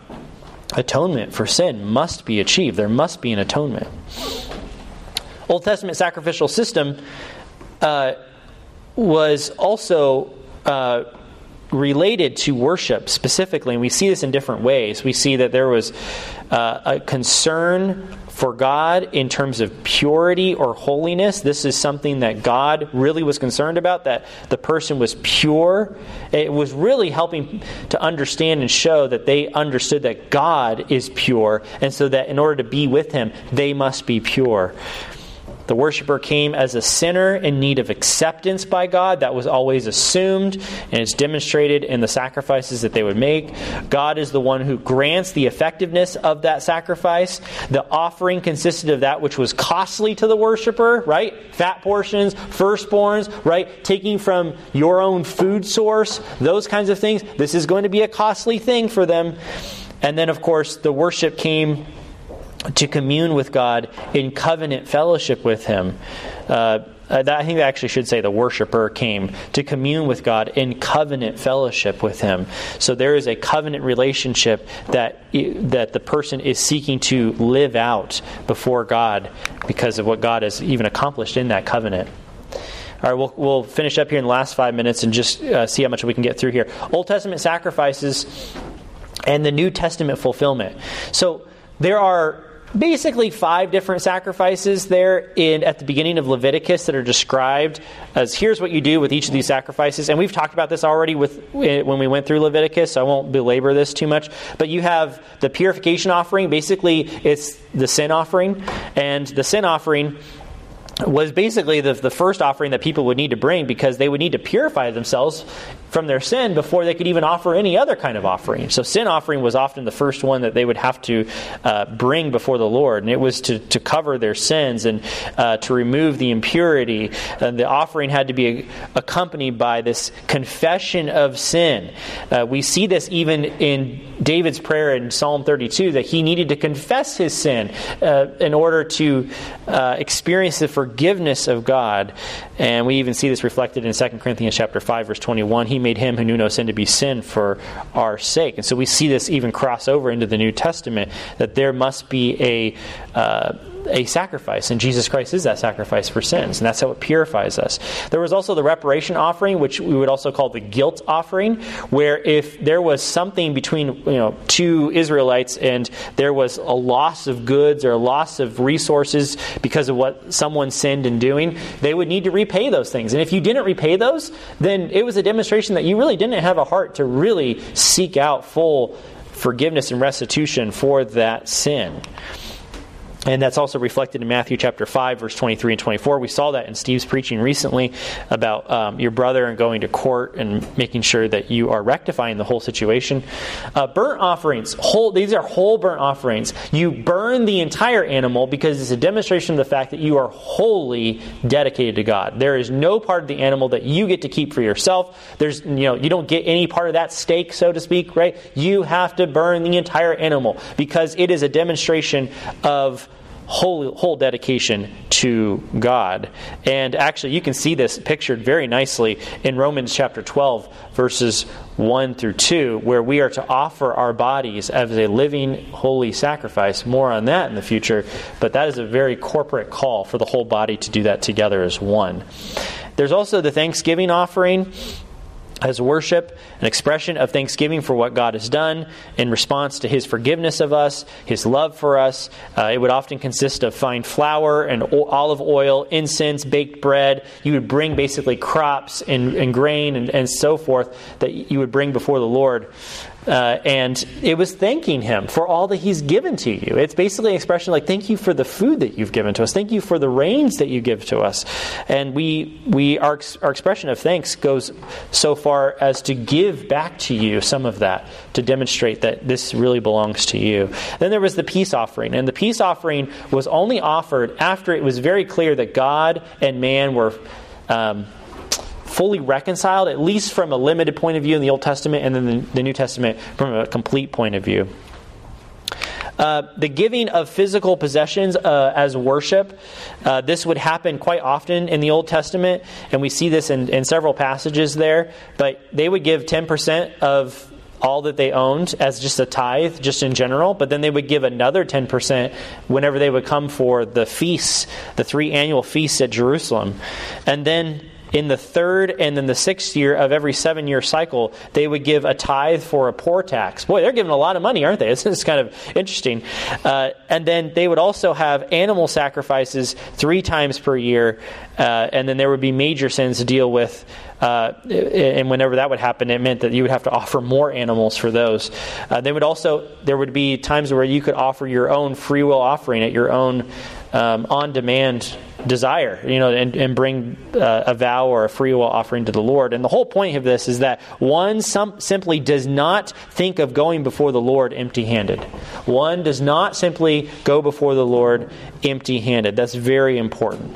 atonement for sin must be achieved. There must be an atonement. Old Testament sacrificial system uh, was also uh, related to worship specifically, and we see this in different ways. We see that there was uh, a concern for God in terms of purity or holiness. This is something that God really was concerned about, that the person was pure. It was really helping to understand and show that they understood that God is pure, and so that in order to be with Him, they must be pure. The worshiper came as a sinner in need of acceptance by God. That was always assumed, and it's demonstrated in the sacrifices that they would make. God is the one who grants the effectiveness of that sacrifice. The offering consisted of that which was costly to the worshiper, right? Fat portions, firstborns, right? Taking from your own food source, those kinds of things. This is going to be a costly thing for them. And then, of course, the worship came to commune with God in covenant fellowship with Him. Uh, uh, I think I actually should say the worshiper came to commune with God in covenant fellowship with Him. So there is a covenant relationship that that the person is seeking to live out before God because of what God has even accomplished in that covenant. All right, we'll, we'll finish up here in the last five minutes and just uh, see how much we can get through here. Old Testament sacrifices and the New Testament fulfillment. So there are basically five different sacrifices there in at the beginning of Leviticus that are described as here's what you do with each of these sacrifices. And we've talked about this already with eh, when we went through Leviticus so I won't belabor this too much. But you have the purification offering. Basically it's the sin offering. And the sin offering was basically the, the first offering that people would need to bring because they would need to purify themselves from their sin before they could even offer any other kind of offering. So, sin offering was often the first one that they would have to uh, bring before the Lord, and it was to, to cover their sins and uh, to remove the impurity. And the offering had to be accompanied by this confession of sin. Uh, we see this even in David's prayer in Psalm 32 that he needed to confess his sin uh, in order to uh, experience the forgiveness of God. And we even see this reflected in 2 Corinthians chapter 5 verse 21. He made him who knew no sin to be sin for our sake. And so we see this even cross over into the New Testament that there must be a uh, a sacrifice, and Jesus Christ is that sacrifice for sins, and that's how it purifies us. There was also the reparation offering, which we would also call the guilt offering, where if there was something between you know two Israelites and there was a loss of goods or a loss of resources because of what someone sinned in doing, they would need to repay those things. And if you didn't repay those, then it was a demonstration that you really didn't have a heart to really seek out full forgiveness and restitution for that sin. And that's also reflected in Matthew chapter 5, verse 23 and 24. We saw that in Steve's preaching recently about um, your brother and going to court and making sure that you are rectifying the whole situation. Uh, burnt offerings, whole, these are whole burnt offerings. You burn the entire animal because it's a demonstration of the fact that you are wholly dedicated to God. There is no part of the animal that you get to keep for yourself. There's, you know, you don't get any part of that steak, so to speak, right? You have to burn the entire animal because it is a demonstration of whole, whole dedication to God. And actually, you can see this pictured very nicely in Romans chapter 12, verses 1 through 2, where we are to offer our bodies as a living, holy sacrifice. More on that in the future, but that is a very corporate call for the whole body to do that together as one. There's also the Thanksgiving offering as worship, an expression of thanksgiving for what God has done in response to His forgiveness of us, His love for us. Uh, it would often consist of fine flour and olive oil, incense, baked bread. You would bring basically crops and, and grain and, and so forth that you would bring before the Lord. Uh, and it was thanking him for all that he's given to you. It's basically an expression like, thank you for the food that you've given to us. Thank you for the rains that you give to us. And we, we our, our expression of thanks goes so far as to give back to you some of that to demonstrate that this really belongs to you. Then there was the peace offering. And the peace offering was only offered after it was very clear that God and man were. Um, fully reconciled, at least from a limited point of view in the Old Testament, and then the, New Testament from a complete point of view. Uh, the giving of physical possessions uh, as worship. Uh, this would happen quite often in the Old Testament, and we see this in, in several passages there. But they would give 10% of all that they owned as just a tithe, just in general, but then they would give another 10% whenever they would come for the feasts, the three annual feasts at Jerusalem. And then in the third and then the sixth year of every seven year cycle, they would give a tithe for a poor tax. Boy, they're giving a lot of money, aren't they? This is kind of interesting. Uh, and then they would also have animal sacrifices three times per year, uh, and then there would be major sins to deal with. Uh, and whenever that would happen, it meant that you would have to offer more animals for those. Uh, they would also there would be times where you could offer your own free will offering at your own um, on demand desire, you know, and, and bring uh, a vow or a free will offering to the Lord. And the whole point of this is that one some, simply does not think of going before the Lord empty handed. One does not simply go before the Lord empty handed. That's very important.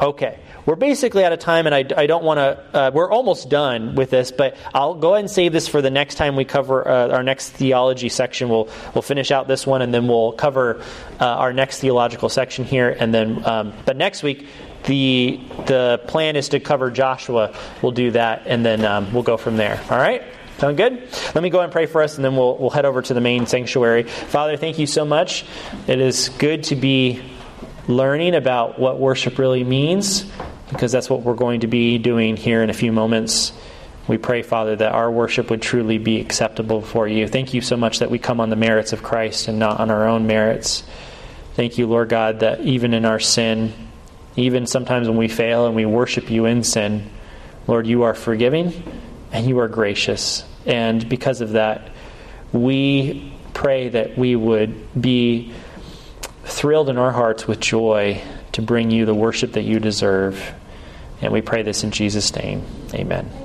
Okay. We're basically out of time, and I, I don't want to. Uh, we're almost done with this, but I'll go ahead and save this for the next time we cover uh, our next theology section. We'll we'll finish out this one, and then we'll cover uh, our next theological section here, and then. Um, but next week, the the plan is to cover Joshua. We'll do that, and then um, we'll go from there. All right. Sound good? Let me go and pray for us, and then we'll, we'll head over to the main sanctuary. Father, thank you so much. It is good to be learning about what worship really means because that's what we're going to be doing here in a few moments. We pray, Father, that our worship would truly be acceptable for you. Thank you so much that we come on the merits of Christ and not on our own merits. Thank you, Lord God, that even in our sin, even sometimes when we fail and we worship you in sin, Lord, you are forgiving and you are gracious. And because of that, we pray that we would be thrilled in our hearts with joy to bring you the worship that you deserve. And we pray this in Jesus' name. Amen.